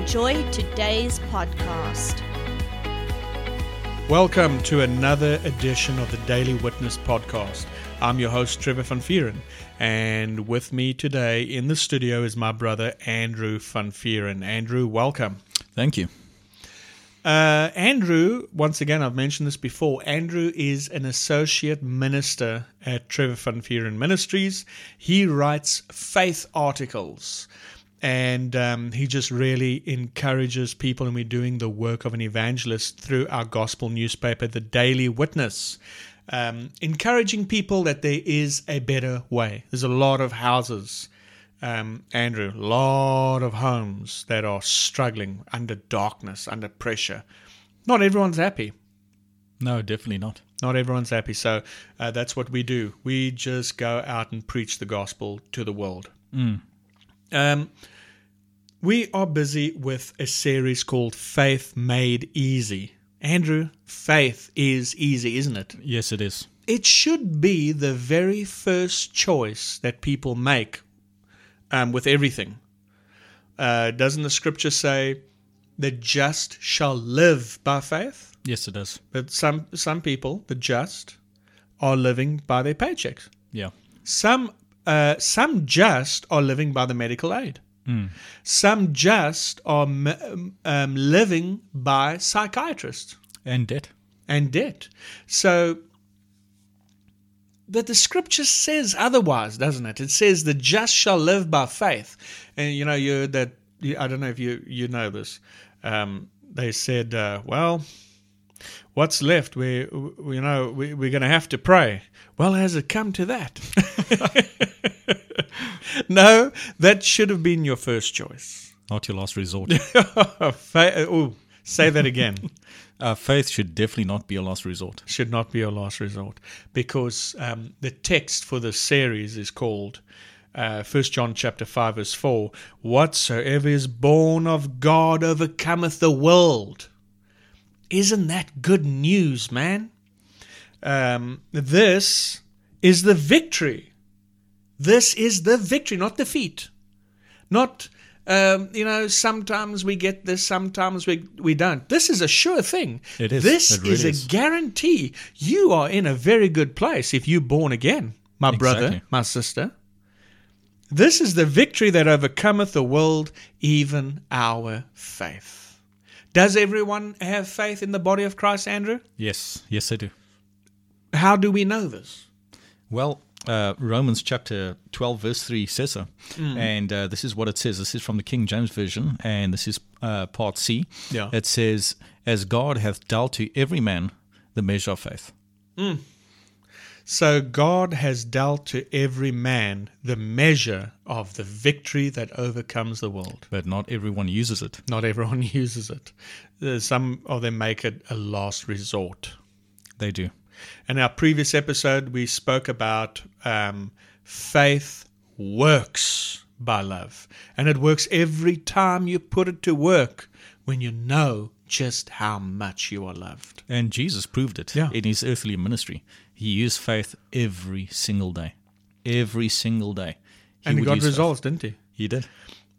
enjoy today's podcast. Welcome to another edition of the Daily Witness podcast. I'm your host, Trevor Van Vuuren, and with me today in the studio is my brother, Andrew Van Vuuren. Andrew, welcome. Thank you. Uh, Andrew, once again, I've mentioned this before. Andrew is an associate minister at Trevor Van Vuuren Ministries. He writes faith articles and um, he just really encourages people, and we're doing the work of an evangelist through our gospel newspaper, The Daily Witness. Um, encouraging people that there is a better way. There's a lot of houses, um, Andrew, a lot of homes that are struggling under darkness, under pressure. Not everyone's happy. No, definitely not. Not everyone's happy. So uh, that's what we do. We just go out and preach the gospel to the world. Mm. Um, we are busy with a series called Faith Made Easy. Andrew, faith is easy, isn't it? Yes, it is. It should be the very first choice that people make um, with everything. Uh, doesn't the scripture say, the just shall live by faith? Yes, it does. But some, some people, the just, are living by their paychecks. Yeah. Some, uh, some just are living by the medical aid. Mm. Some just are um, living by psychiatrists and debt and debt. So, but the scripture says otherwise, doesn't it? It says the just shall live by faith, and you know you that I don't know if you you know this. Um, they said, uh, well, what's left? We, we you know we, we're going to have to pray. Well, has it come to that? no, that should have been your first choice. Not your last resort. Ooh, say that again. uh, faith should definitely not be a last resort. Should not be a last resort because um, the text for the series is called uh, First uh, John chapter five verse four. Whatsoever is born of God overcometh the world. Isn't that good news, man? Um, this is the victory this is the victory, not defeat. Not, um, you know, sometimes we get this, sometimes we, we don't. This is a sure thing. It is. This it really is a is. guarantee. You are in a very good place if you're born again, my exactly. brother, my sister. This is the victory that overcometh the world, even our faith. Does everyone have faith in the body of Christ, Andrew? Yes, yes, they do. How do we know this? Well, uh, Romans chapter 12, verse 3 says so. Mm. And uh, this is what it says. This is from the King James Version, and this is uh, part C. Yeah. It says, As God hath dealt to every man the measure of faith. Mm. So God has dealt to every man the measure of the victory that overcomes the world. But not everyone uses it. Not everyone uses it. Uh, some of them make it a last resort. They do. In our previous episode, we spoke about um, faith works by love. And it works every time you put it to work when you know just how much you are loved. And Jesus proved it yeah. in his earthly ministry. He used faith every single day. Every single day. He and he got results, faith. didn't he? He did.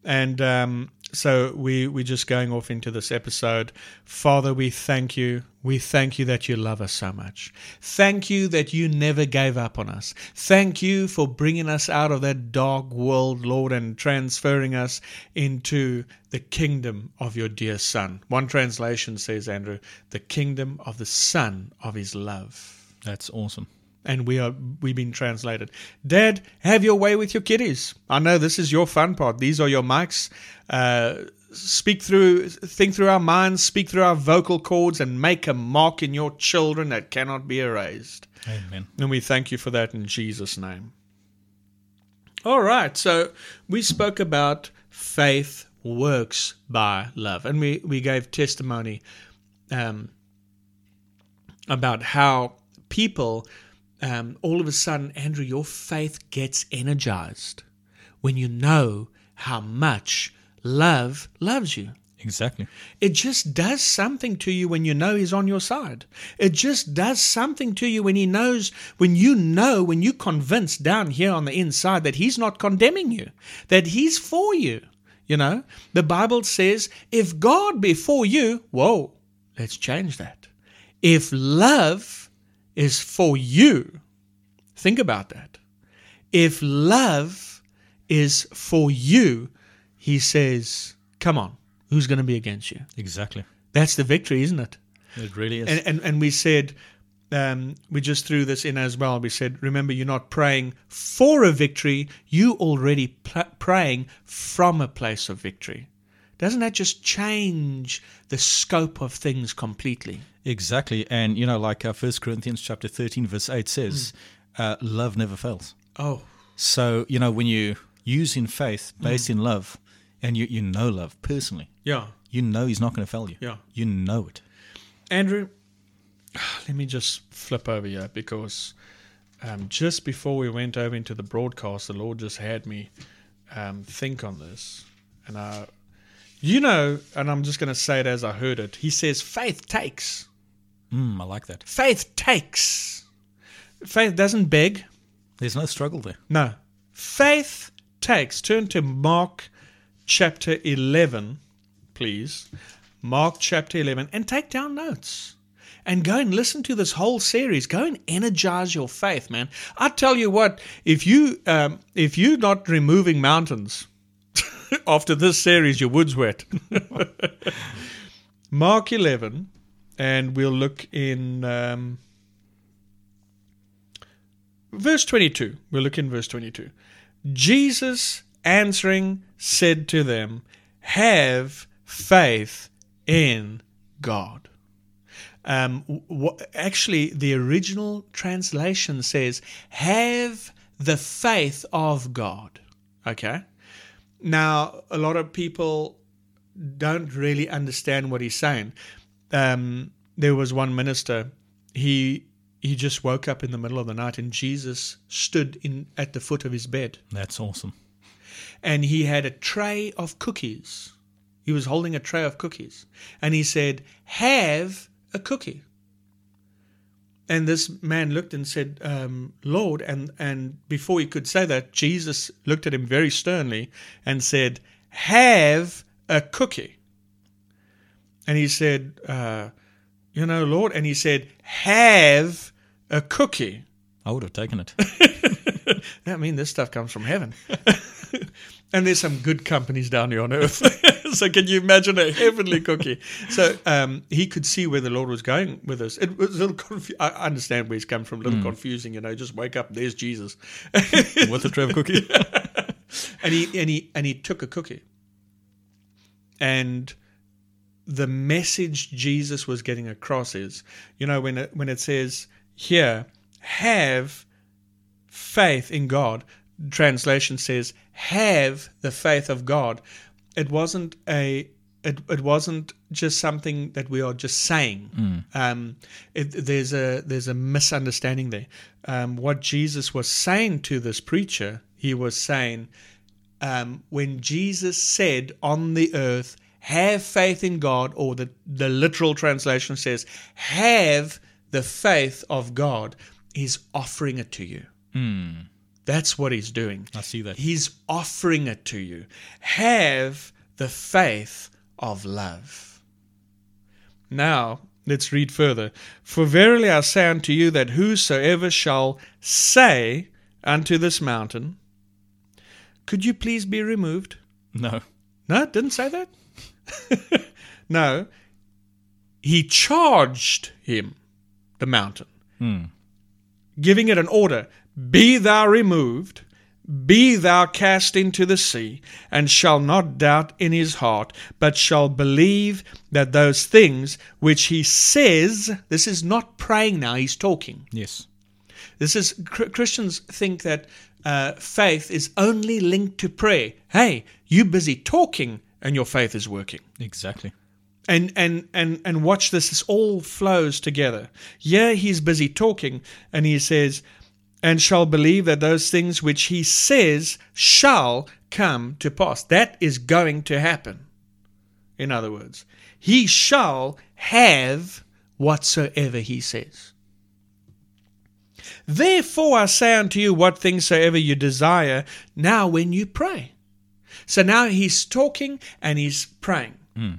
And um, so we we're just going off into this episode. Father, we thank you. We thank you that you love us so much. Thank you that you never gave up on us. Thank you for bringing us out of that dark world, Lord, and transferring us into the kingdom of your dear Son. One translation says, Andrew, the kingdom of the Son of His love. That's awesome and we are we've been translated. Dad, have your way with your kiddies. I know this is your fun part. These are your mics. Uh, speak through, think through our minds, speak through our vocal cords, and make a mark in your children that cannot be erased. Amen. And we thank you for that in Jesus' name. All right, so we spoke about faith works by love. And we, we gave testimony um, about how people, um, all of a sudden, Andrew, your faith gets energized when you know how much love loves you. Exactly. It just does something to you when you know he's on your side. It just does something to you when he knows, when you know, when you're convinced down here on the inside that he's not condemning you, that he's for you. You know, the Bible says, if God be for you, whoa, let's change that. If love is for you, think about that. If love is for you, he says, come on who's going to be against you? Exactly. That's the victory, isn't it? It really is. And and, and we said, um, we just threw this in as well. We said, remember, you're not praying for a victory, you already pl- praying from a place of victory. Doesn't that just change the scope of things completely? Exactly. And, you know, like uh, 1 Corinthians chapter 13, verse 8 says, mm. uh, love never fails. Oh. So, you know, when you use in faith based mm. in love, and you, you know love personally, yeah. You know he's not going to fail you. Yeah. You know it. Andrew, let me just flip over here because um, just before we went over into the broadcast, the Lord just had me um, think on this. And I, you know, and I'm just going to say it as I heard it. He says, faith takes. Mm, I like that. Faith takes. Faith doesn't beg. There's no struggle there. No. Faith takes. Turn to Mark chapter 11, please. Mark chapter 11, and take down notes. And go and listen to this whole series. Go and energize your faith, man. I tell you what, if you um, if you're not removing mountains after this series, your wood's wet. Mark 11, and we'll look in um, verse 22. We'll look in verse 22. Jesus answering said to them, Have faith in God. Um, actually, the original translation says, Have the faith of God. Okay? Now, a lot of people don't really understand what he's saying. Um, there was one minister, he he just woke up in the middle of the night and Jesus stood in at the foot of his bed. That's awesome and he had a tray of cookies. He was holding a tray of cookies. And he said, Have a cookie. And this man looked and said, um, Lord, and, and before he could say that, Jesus looked at him very sternly and said, Have a cookie. And he said, uh, You know, Lord, and he said, Have a cookie. I would have taken it. I mean, this stuff comes from heaven. and there's some good companies down here on earth. so can you imagine a heavenly cookie? So um, he could see where the Lord was going with us. It was a little confu- I understand where he's come from. A little mm. confusing, you know. Just wake up, there's Jesus with a Trevor cookie, and he and he and he took a cookie, and the message Jesus was getting across is, you know, when it, when it says here, have faith in God translation says have the faith of God. It wasn't a it, it wasn't just something that we are just saying. Mm. Um, it, there's a there's a misunderstanding there. Um, what Jesus was saying to this preacher, he was saying, um, when Jesus said on the earth, "Have faith in God," or the the literal translation says, "Have the faith of God," he's offering it to you. Mm. That's what he's doing. I see that. He's offering it to you. Have the faith of love. Now, let's read further. For verily I say unto you that whosoever shall say unto this mountain, Could you please be removed? No. No, it didn't say that? no. He charged him, the mountain, hmm. giving it an order be thou removed, be thou cast into the sea, and shall not doubt in his heart, but shall believe that those things which he says, this is not praying now, he's talking. Yes. This is, Christians think that uh, faith is only linked to prayer. Hey, you busy talking and your faith is working. Exactly. And and and and watch this. This all flows together. Yeah, he's busy talking, and he says, "And shall believe that those things which he says shall come to pass." That is going to happen. In other words, he shall have whatsoever he says. Therefore I say unto you, what things soever you desire, now when you pray. So now he's talking and he's praying. Hmm.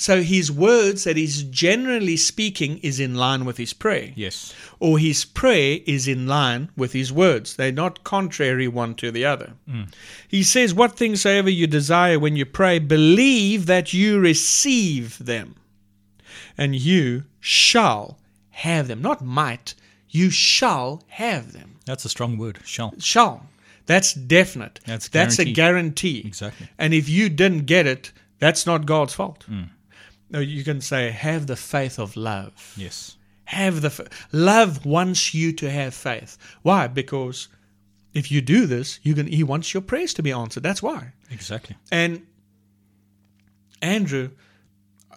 So his words that he's generally speaking is in line with his prayer. Yes. Or his prayer is in line with his words. They're not contrary one to the other. Mm. He says, What things soever you desire when you pray, believe that you receive them, and you shall have them. Not might, you shall have them. That's a strong word. Shall. Shall. That's definite. That's That's a guarantee. Exactly. And if you didn't get it, that's not God's fault. Mm. No, you can say, have the faith of love. Yes. Have the f- love wants you to have faith. Why? Because if you do this, you can. He wants your prayers to be answered. That's why. Exactly. And Andrew,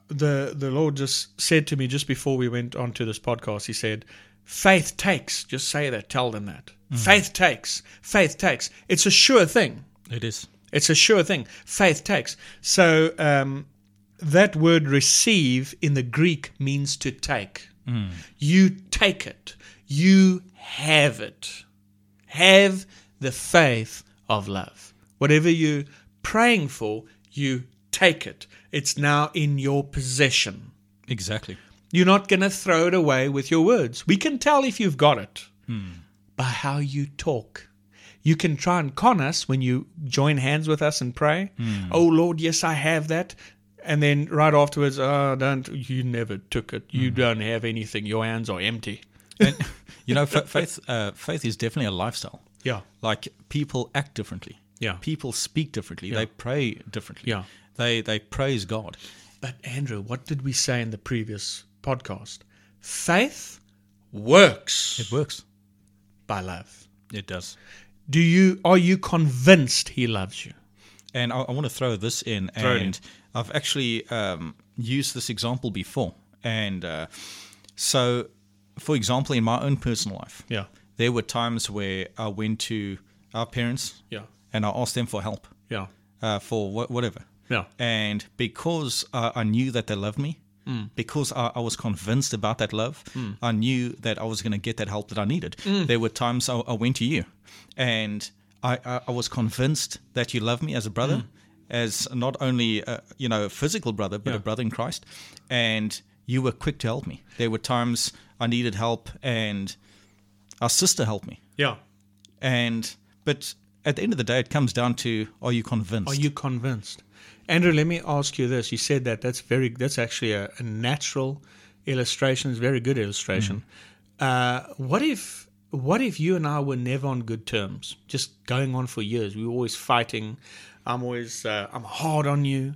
the the Lord just said to me just before we went on to this podcast. He said, "Faith takes." Just say that. Tell them that. Faith takes. Faith takes. It's a sure thing. It is. It's a sure thing. Faith takes. So um, that word receive in the Greek means to take. Hmm. You take it. You have it. Have the faith of love. Whatever you're praying for, you take it. It's now in your possession. Exactly. You're not going to throw it away with your words. We can tell if you've got it hmm. by how you talk. You can try and con us when you join hands with us and pray. Hmm. Oh Lord, yes, I have that. And then right afterwards, oh, don't you never took it. You don't have anything. Your hands are empty. And you know, fa- faith. Uh, faith is definitely a lifestyle. Yeah. Like people act differently. Yeah. People speak differently. They pray differently. Yeah. They they praise God. But Andrew, what did we say in the previous podcast? Faith works It works. by love. It does. Do you are you convinced he loves you? And I, I want to throw this in. Throw and I've actually um, used this example before. And uh, so, for example, in my own personal life, Yeah. there were times where I went to our parents Yeah. and I asked them for help Yeah. uh, for wha- whatever. Yeah. And because uh, I knew that they loved me, because I, I was convinced about that love, I knew that I was going to get that help that I needed. There were times I, I went to you, and I, I, I was convinced that you love me as a brother, as not only a, you know a physical brother, but Yeah. a brother in Christ, and you were quick to help me. There were times I needed help, and our sister helped me. Yeah. And but at the end of the day, it comes down to: Are you convinced? Are you convinced? Andrew, let me ask you this. You said that that's very that's actually a, a natural illustration. It's a very good illustration. Uh, what if what if you and I were never on good terms, just going on for years? We were always fighting. I'm always uh, I'm hard on you.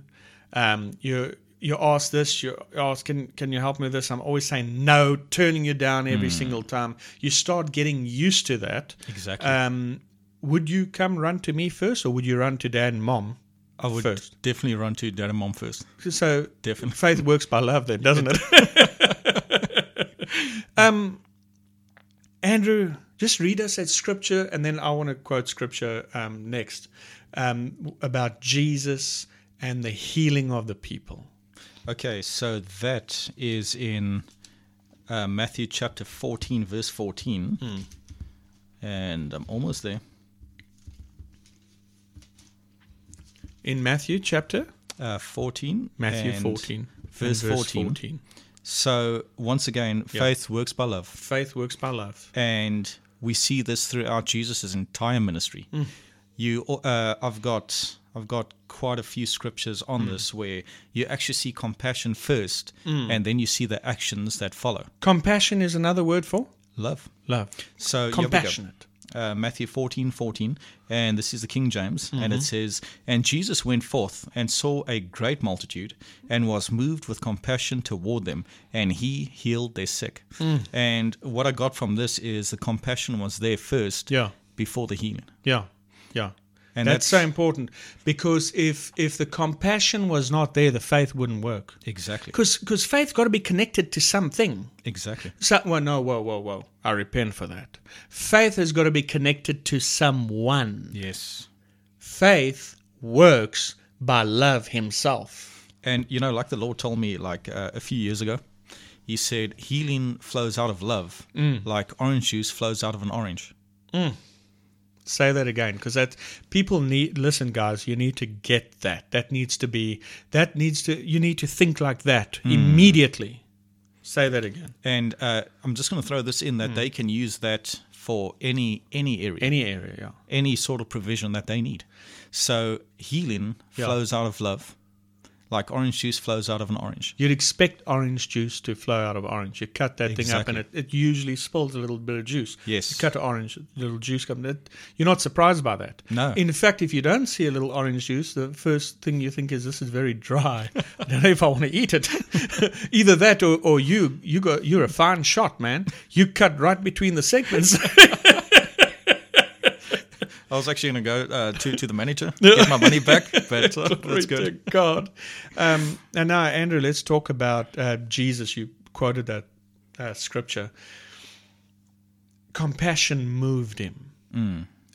Um, you you ask this, you ask can can you help me with this? I'm always saying no, turning you down every single time. You start getting used to that. Exactly. Um, would you come run to me first, or would you run to dad and mom? I would first. definitely run to dad and mom first. So Definitely. faith works by love, then, doesn't it? um, Andrew, just read us that scripture, and then I want to quote scripture um, next um, about Jesus and the healing of the people. Okay, so that is in uh, Matthew chapter 14, verse 14. And I'm almost there. In Matthew chapter Uh, 14. Matthew 14, Verse, and 14. So, once again, Yeah. faith works by love. Faith works by love. And we see this throughout Jesus' entire ministry. Mm. You, uh, I've got. I've got quite a few scriptures on mm. this where you actually see compassion first, mm. and then you see the actions that follow. Compassion is another word for Love. love. So here we go. Compassionate. Uh, Matthew 14, 14, and this is the King James, and Mm-hmm. it says, And Jesus went forth and saw a great multitude, and was moved with compassion toward them, and he healed their sick. Mm. And what I got from this is the compassion was there first Yeah. before the healing. Yeah. Yeah. And that's, so important because if if the compassion was not there, the faith wouldn't work. exactly Because because faith got to be connected to something. exactly So, well, no, whoa, whoa, whoa. I repent for that. Faith has got to be connected to someone. yes. Faith works by love himself. And you know, like the Lord told me like uh, a few years ago, He said healing flows out of love, like orange juice flows out of an orange. Say that again, because that people need. Listen, guys, you need to get that. That needs to be. That needs to. You need to think like that immediately. Say that again. And uh, I'm just going to throw this in that they can use that for any any area, Any area, yeah. any sort of provision that they need. So healing Yeah. flows out of love, like orange juice flows out of an orange. You'd expect orange juice to flow out of orange. You cut that thing up, and it, it usually spills a little bit of juice. Yes. You cut an orange, a little juice comes. It, you're not surprised by that. No. In fact, if you don't see a little orange juice, the first thing you think is this is very dry. I don't know if I want to eat it. Either that, or, or you you got you're a fine shot, man. You cut right between the segments. I was actually going to go uh, to to the manager get my money back, but uh, that's to good. God. Um, and now, Andrew, let's talk about uh, Jesus. You quoted that uh, scripture. Compassion moved him,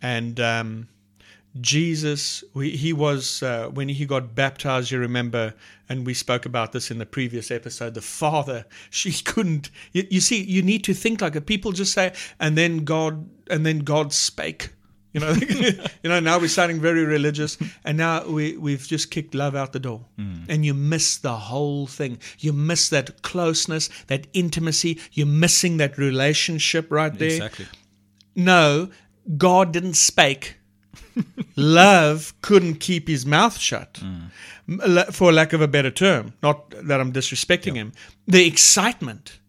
and um, Jesus. We, he was uh, when he got baptized. You remember, and we spoke about this in the previous episode. The Father, she couldn't. You, you see, you need to think like a People just say, and then God, and then God spake. You know, you know. Now we're sounding very religious, and now we we've just kicked love out the door, mm. and you miss the whole thing. You miss that closeness, that intimacy. You're missing that relationship right there. Exactly. No, God didn't spake. love couldn't keep his mouth shut, mm. M- la- for lack of a better term. Not that I'm disrespecting him. The excitement.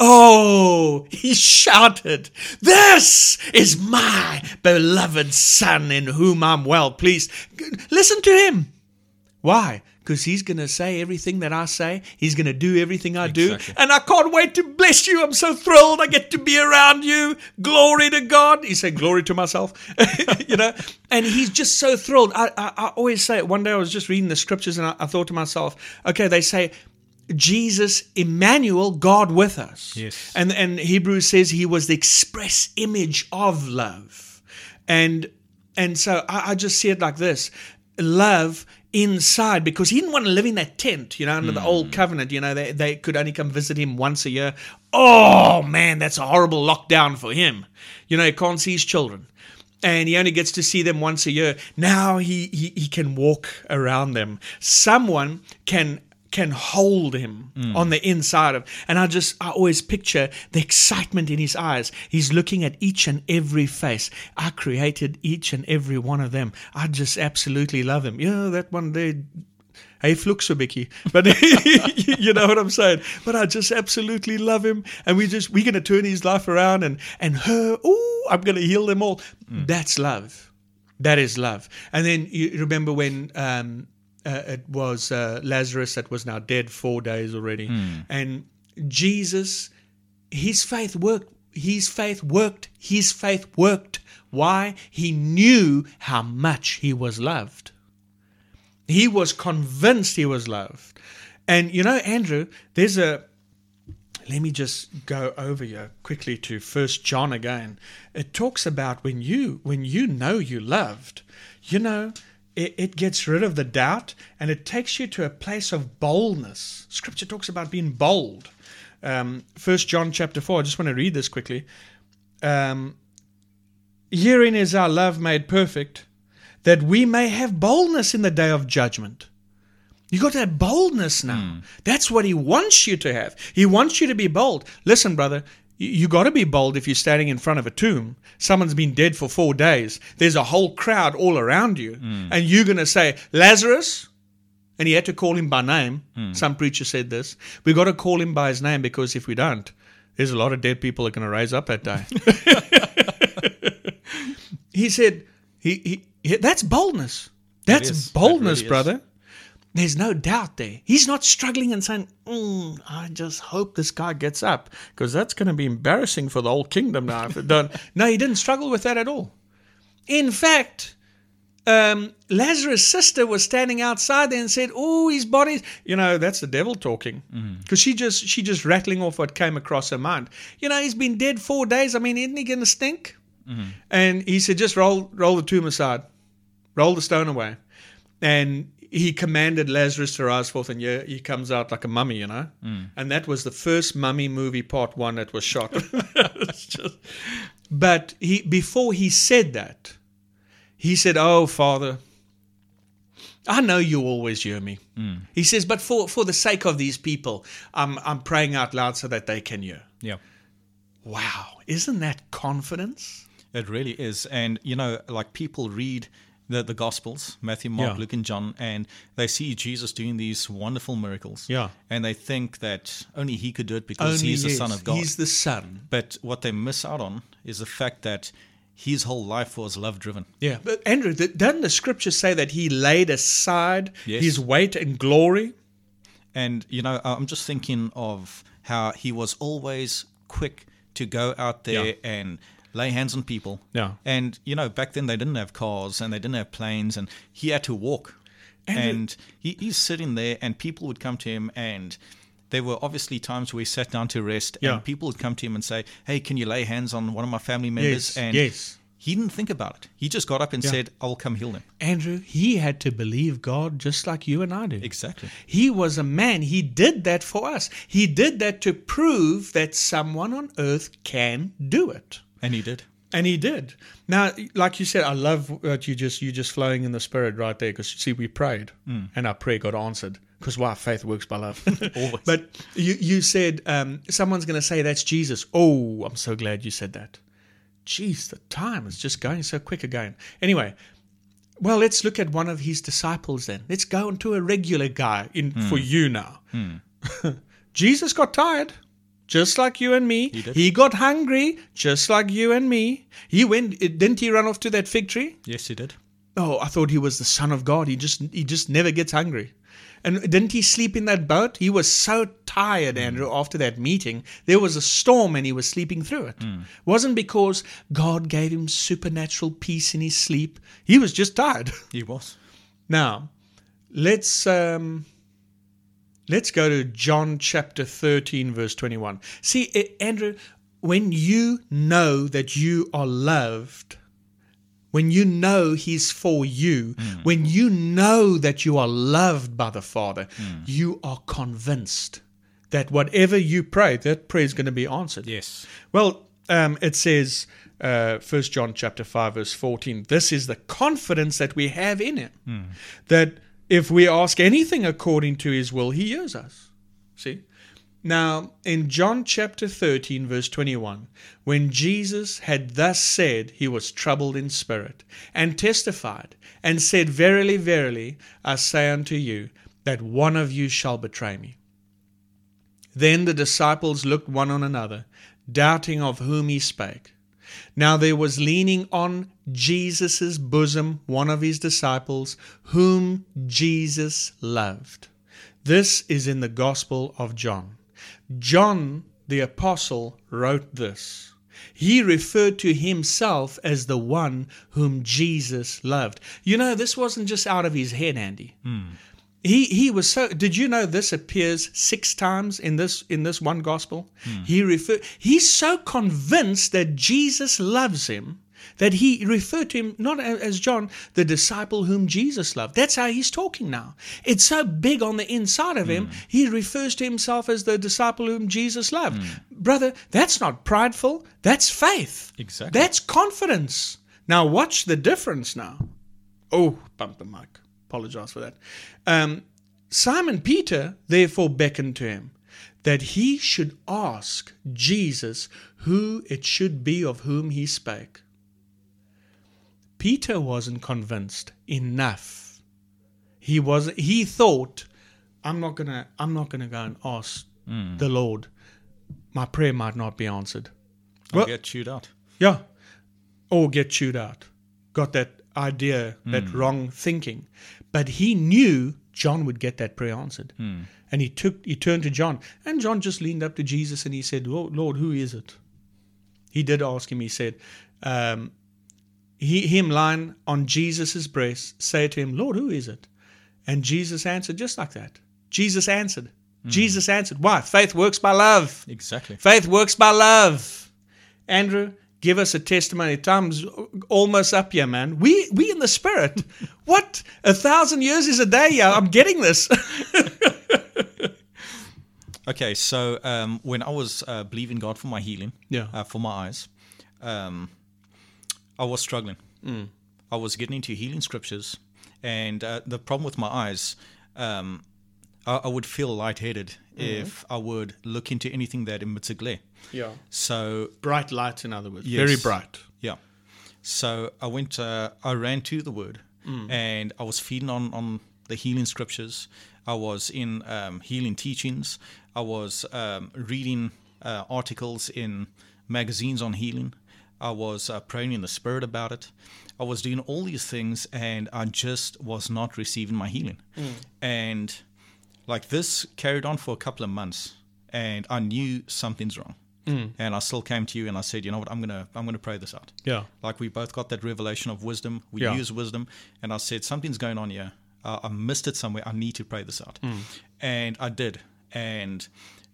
Oh, he shouted, This is my beloved son in whom I'm well pleased. Listen to him. Why? Because he's going to say everything that I say. He's going to do everything I do. And I can't wait to bless you. I'm so thrilled I get to be around you. Glory to God. He said, Glory to myself. you know, and he's just so thrilled. I, I, I always say it. One day I was just reading the scriptures and I, I thought to myself, okay, they say, Jesus, Emmanuel, God with us. Yes. And and Hebrews says he was the express image of love. And and so I, I just see it like this. Love inside because he didn't want to live in that tent, you know, under the old hmm. covenant. You know, they, they could only come visit him once a year. Oh man, that's a horrible lockdown for him. You know, he can't see his children. And he only gets to see them once a year. Now he, he, he can walk around them. Someone can can hold him on the inside of and i just i always picture the excitement in his eyes he's looking at each and every face i created each and every one of them i just absolutely love him you know that one there so bietjie. But you know what I'm saying? But I just absolutely love him. And we just we're gonna turn his life around and and her, ooh, I'm gonna heal them all. That's love. That is love. And then you remember when um uh, it was uh, Lazarus that was now dead four days already. And Jesus, his faith worked. His faith worked. His faith worked. Why? He knew how much he was loved. He was convinced he was loved. And you know, Andrew, there's a let me just go over here quickly to first John again. It talks about when you when you know you loved, you know, it, it gets rid of the doubt and it takes you to a place of boldness. Scripture talks about being bold. Um, first John chapter four. I just want to read this quickly. Um, Herein is our love made perfect, that we may have boldness in the day of judgment. You got that boldness now. That's what he wants you to have. He wants you to be bold. Listen, brother, you, got to be bold if you're standing in front of a tomb. Someone's been dead for four days. There's a whole crowd all around you, mm. and you're going to say, Lazarus. And he had to call him by name. Mm. Some preacher said this. We got to call him by his name because if we don't, there's a lot of dead people that are going to raise up that day. he said, he, he, he- that's boldness. That's is. That boldness, brother. is. There's no doubt there. He's not struggling and saying, "Mm, I just hope this guy gets up because that's going to be embarrassing for the whole kingdom now if it don't. No, he didn't struggle with that at all. In fact, um, Lazarus' sister was standing outside there and said, "Oh, his body." You know, that's the devil talking because she just she just rattling off what came across her mind. You know, he's been dead four days. I mean, isn't he going to stink? And he said, "Just roll roll the tomb aside, roll the stone away," and he commanded Lazarus to rise forth, and yeah, he comes out like a mummy, you know. Mm. And that was the first mummy movie, part one, that was shot. Just- but he before he said that, he said, "Oh, Father." I know you always hear me. Mm. He says, but for, for the sake of these people, I'm, I'm praying out loud so that they can hear. Yeah. Wow, isn't that confidence? It really is. And, you know, like people read the, the Gospels, Matthew, Mark, Yeah. Luke, and John, and they see Jesus doing these wonderful miracles. Yeah. And they think that only he could do it because he's the yes, Son of God. He's the Son. But what they miss out on is the fact that his whole life was love driven. Yeah, but Andrew, doesn't the scripture say that he laid aside Yes. his weight and glory? And, you know, I'm just thinking of how he was always quick to go out there Yeah. and lay hands on people. Yeah. And, you know, back then they didn't have cars and they didn't have planes and he had to walk. And And, he, he's sitting there and people would come to him and there were obviously times where he sat down to rest Yeah. and people would come to him and say, Hey, can you lay hands on one of my family members? Yes, and yes. he didn't think about it. He just got up and Yeah. said, I'll come heal them. Andrew, he had to believe God just like you and I do. Exactly. He was a man. He did that for us. He did that to prove that someone on earth can do it. And he did. And he did. Now, like you said, I love what you just you just flowing in the spirit right there because see, we prayed mm. and our prayer got answered because why faith works by love. Always. But you you said um, someone's going to say that's Jesus. Oh, I'm so glad you said that. Jeez, the time is just going so quick again. Anyway, well, let's look at one of his disciples then. Let's go into a regular guy in hmm. for you now. Hmm. Jesus got tired, just like you and me. did. He got hungry, just like you and me. He went. Didn't he run off to that fig tree? Yes, he did. Oh, I thought he was the son of God. He just he just never gets hungry. And didn't he sleep in that boat? He was so tired, Andrew, after that meeting. There was a storm and he was sleeping through it. Wasn't because God gave him supernatural peace in his sleep. He was just tired. He was. Now, let's um, let's go to John chapter 13 verse 21. See, eh, Andrew, when you know that you are loved, when you know he's for you, when you know that you are loved by the Father, you are convinced that whatever you pray, that prayer is going to be answered. Yes. Well, um, it says, uh, 1 John chapter 5, verse 14, this is the confidence that we have in him, that if we ask anything according to his will, he hears us. See? Now, in John chapter 13, verse 21, when Jesus had thus said, he was troubled in spirit, and testified, and said, Verily, verily, I say unto you, that one of you shall betray me. Then the disciples looked one on another, doubting of whom he spake. Now there was leaning on Jesus' bosom one of his disciples, whom Jesus loved. This is in the Gospel of John. John the Apostle wrote this. He referred to himself as the one whom Jesus loved. You know, this wasn't just out of his head, Andy. Hmm. He he was so. Did you know this appears six times in this in this one gospel? Hmm. He refer. He's so convinced that Jesus loves him that he referred to him not as John, the disciple whom Jesus loved. That's how he's talking now. It's so big on the inside of him. He refers to himself as the disciple whom Jesus loved. Brother, that's not prideful. That's faith. Exactly. That's confidence. Now watch the difference. Now. Oh, bump the mic. Apologize for that. Um, Simon Peter therefore beckoned to him that he should ask Jesus who it should be of whom he spake. Peter wasn't convinced enough. He was he thought, I'm not gonna I'm not gonna go and ask hmm. the Lord. My prayer might not be answered. I'll Well- get chewed out. Yeah. Or get chewed out. Got that idea, that hmm. wrong thinking. But he knew John would get that prayer answered. Hmm. And he took he turned to John. And John just leaned up to Jesus and he said, Lord, Lord who is it? He did ask him, he said, um, he, him lying on Jesus' breast, say to him, Lord, who is it? And Jesus answered just like that. Jesus answered. Jesus answered. Why? Faith works by love. Exactly. Faith works by love. Andrew, give us a testimony. Time's almost up here, man. We we in the spirit. what? A thousand years is a day, yeah. I'm getting this. Okay, so um, when I was uh, believing God for my healing, Yeah. uh, for my eyes, um, I was struggling. Mm. I was getting into healing scriptures, and uh, the problem with my eyes, um, I, I would feel lightheaded Mm-hmm. if I would look into anything that emits a glare. yeah. So Bright light, in other words. Yes. Very bright. yeah, so I went. Uh, I ran to the Word, Mm. and I was feeding on on the healing scriptures. I was in um, healing teachings. I was um, reading uh, articles in magazines on healing. I was uh, praying in the Spirit about it. I was doing all these things, and I just was not receiving my healing. And like this carried on for a couple of months, and I knew something's wrong. And I still came to you and I said, you know what, I'm gonna I'm gonna pray this out. Yeah. Like we both got that revelation of wisdom. We Yeah. use wisdom, and I said something's going on here. Uh, I missed it somewhere. I need to pray this out, and I did. And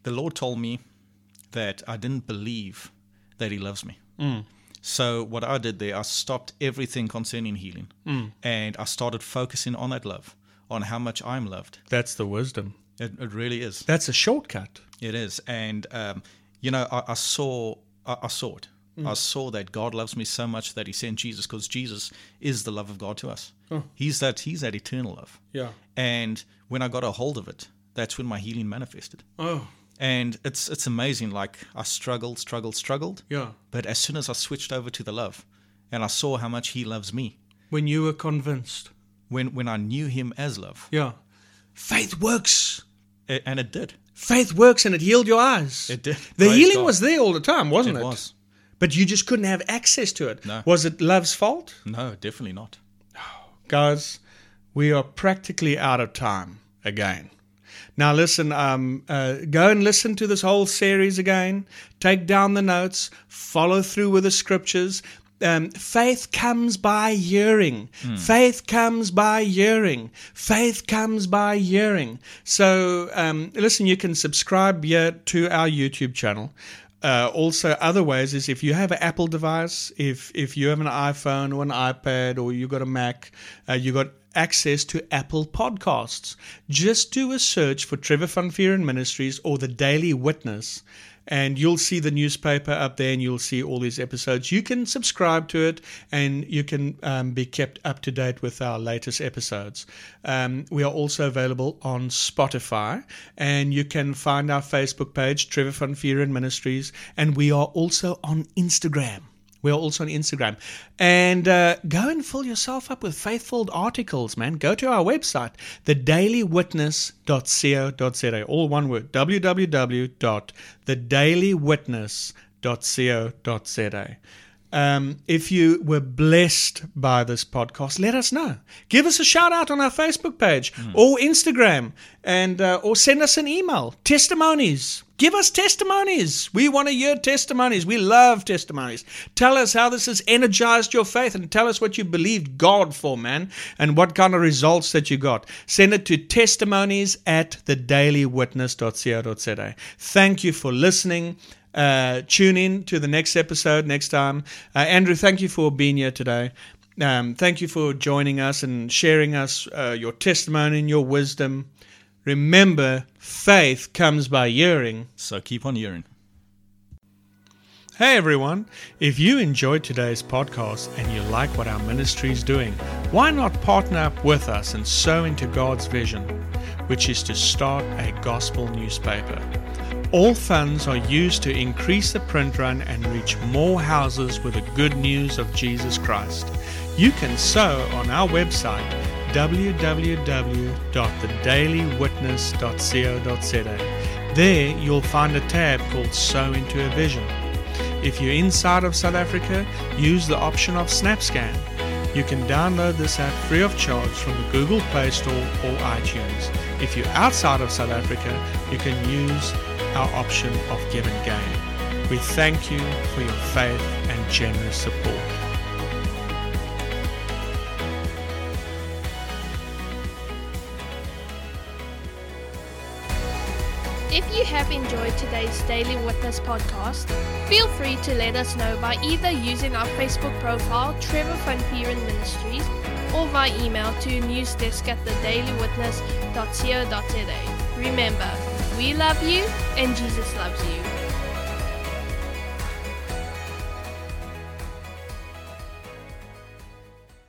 the Lord told me that I didn't believe that He loves me. So what I did there, I stopped everything concerning healing, and I started focusing on that love, on how much I'm loved. That's the wisdom. It, it really is. That's a shortcut. It is, and um, you know, I, I saw, I, I saw it. Mm. I saw that God loves me so much that He sent Jesus, because Jesus is the love of God to us. He's that. He's that eternal love. Yeah. And when I got a hold of it, that's when my healing manifested. Oh, And it's it's amazing. Like I struggled, struggled, struggled. yeah. But as soon as I switched over to the love, and I saw how much He loves me, When you were convinced. when when I knew Him as love, Yeah. Faith works. a- and it did. Faith works and it healed your eyes. It did. The Praise healing God. was there all the time, wasn't it? It was. But you just couldn't have access to it. No. Was it love's fault? No, definitely not. Oh, Guys, we are practically out of time again. Now, listen, um, uh, go and listen to this whole series again. Take down the notes, follow through with the scriptures. Um, faith comes by hearing. Faith comes by hearing. Faith comes by hearing. So, um, listen, you can subscribe here to our YouTube channel. Uh, also, other ways is if you have an Apple device, if if you have an iPhone or an iPad or you got a Mac, uh, you got access to Apple Podcasts. Just do a search for Trevor Van Ministries or the Daily Witness, and you'll see the newspaper up there, and you'll see all these episodes. You can subscribe to it, and you can um, be kept up to date with our latest episodes. Um, we are also available on Spotify, and you can find our Facebook page, Trevor Van Ministries, and we are also on Instagram. We are also on Instagram. And uh, go and fill yourself up with faithful articles, man. Go to our website, thedailywitness.co.za. All one word www.thedailywitness.co.za. Um, if you were blessed by this podcast, let us know. Give us a shout out on our Facebook page or Instagram, and uh, or send us an email. Testimonies. Give us testimonies. We want to hear testimonies. We love testimonies. Tell us how this has energized your faith, and tell us what you believed God for, man, and what kind of results that you got. Send it to testimonies at thedailywitness.co.za. Thank you for listening. Uh, tune in to the next episode next time. Uh, Andrew, thank you for being here today. Um, thank you for joining us and sharing us uh, your testimony and your wisdom. Remember, faith comes by hearing. So keep on hearing. Hey everyone, if you enjoyed today's podcast and you like what our ministry is doing, why not partner up with us and sow into God's vision, which is to start a gospel newspaper? All funds are used to increase the print run and reach more houses with the good news of Jesus Christ. You can sow on our website www.thedailywitness.co.za. There you'll find a tab called Sow into a Vision. If you're inside of South Africa, use the option of SnapScan. You can download this app free of charge from the Google Play Store or iTunes. If you're outside of South Africa, you can use our option of GivenGain. We thank you for your faith and generous support. If you have enjoyed today's Daily Witness podcast, feel free to let us know by either using our Facebook profile, Trevor Van Vuuren Ministries, or via email to newsdesk at thedailywitness.co.za. Remember, we love you and Jesus loves you.